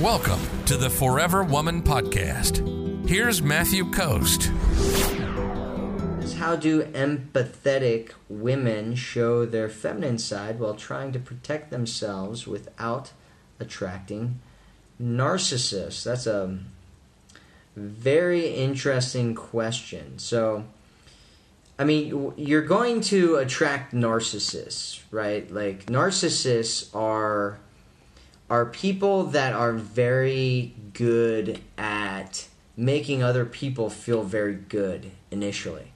Welcome to the Forever Woman Podcast. Here's Matthew Coast. How do empathetic women show their feminine side while trying to protect themselves without attracting narcissists? That's a very interesting question. So, I mean, you're going to attract narcissists, right? Like narcissists are are people that are very good at making other people feel very good initially.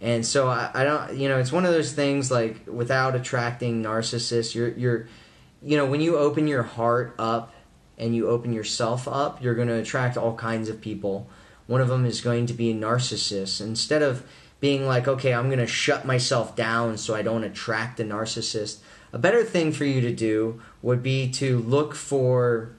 And so I, I don't, you know, it's one of those things like without attracting narcissists, you're, you're, you know, when you open your heart up and you open yourself up, you're going to attract all kinds of people. One of them is going to be a narcissist. Instead of being like, okay, I'm going to shut myself down so I don't attract a narcissist, a better thing for you to do would be to look for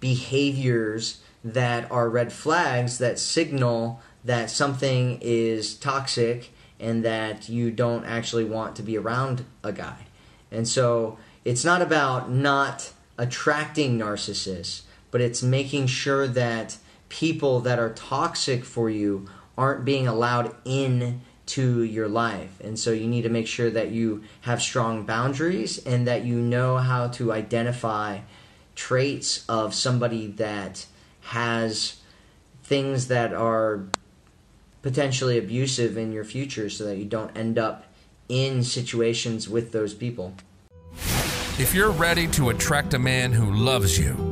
behaviors that are red flags that signal that something is toxic and that you don't actually want to be around a guy. And so it's not about not attracting narcissists, but it's making sure that people that are toxic for you aren't being allowed in to your life. And so you need to make sure that you have strong boundaries and that you know how to identify traits of somebody that has things that are potentially abusive in your future so that you don't end up in situations with those people. If you're ready to attract a man who loves you,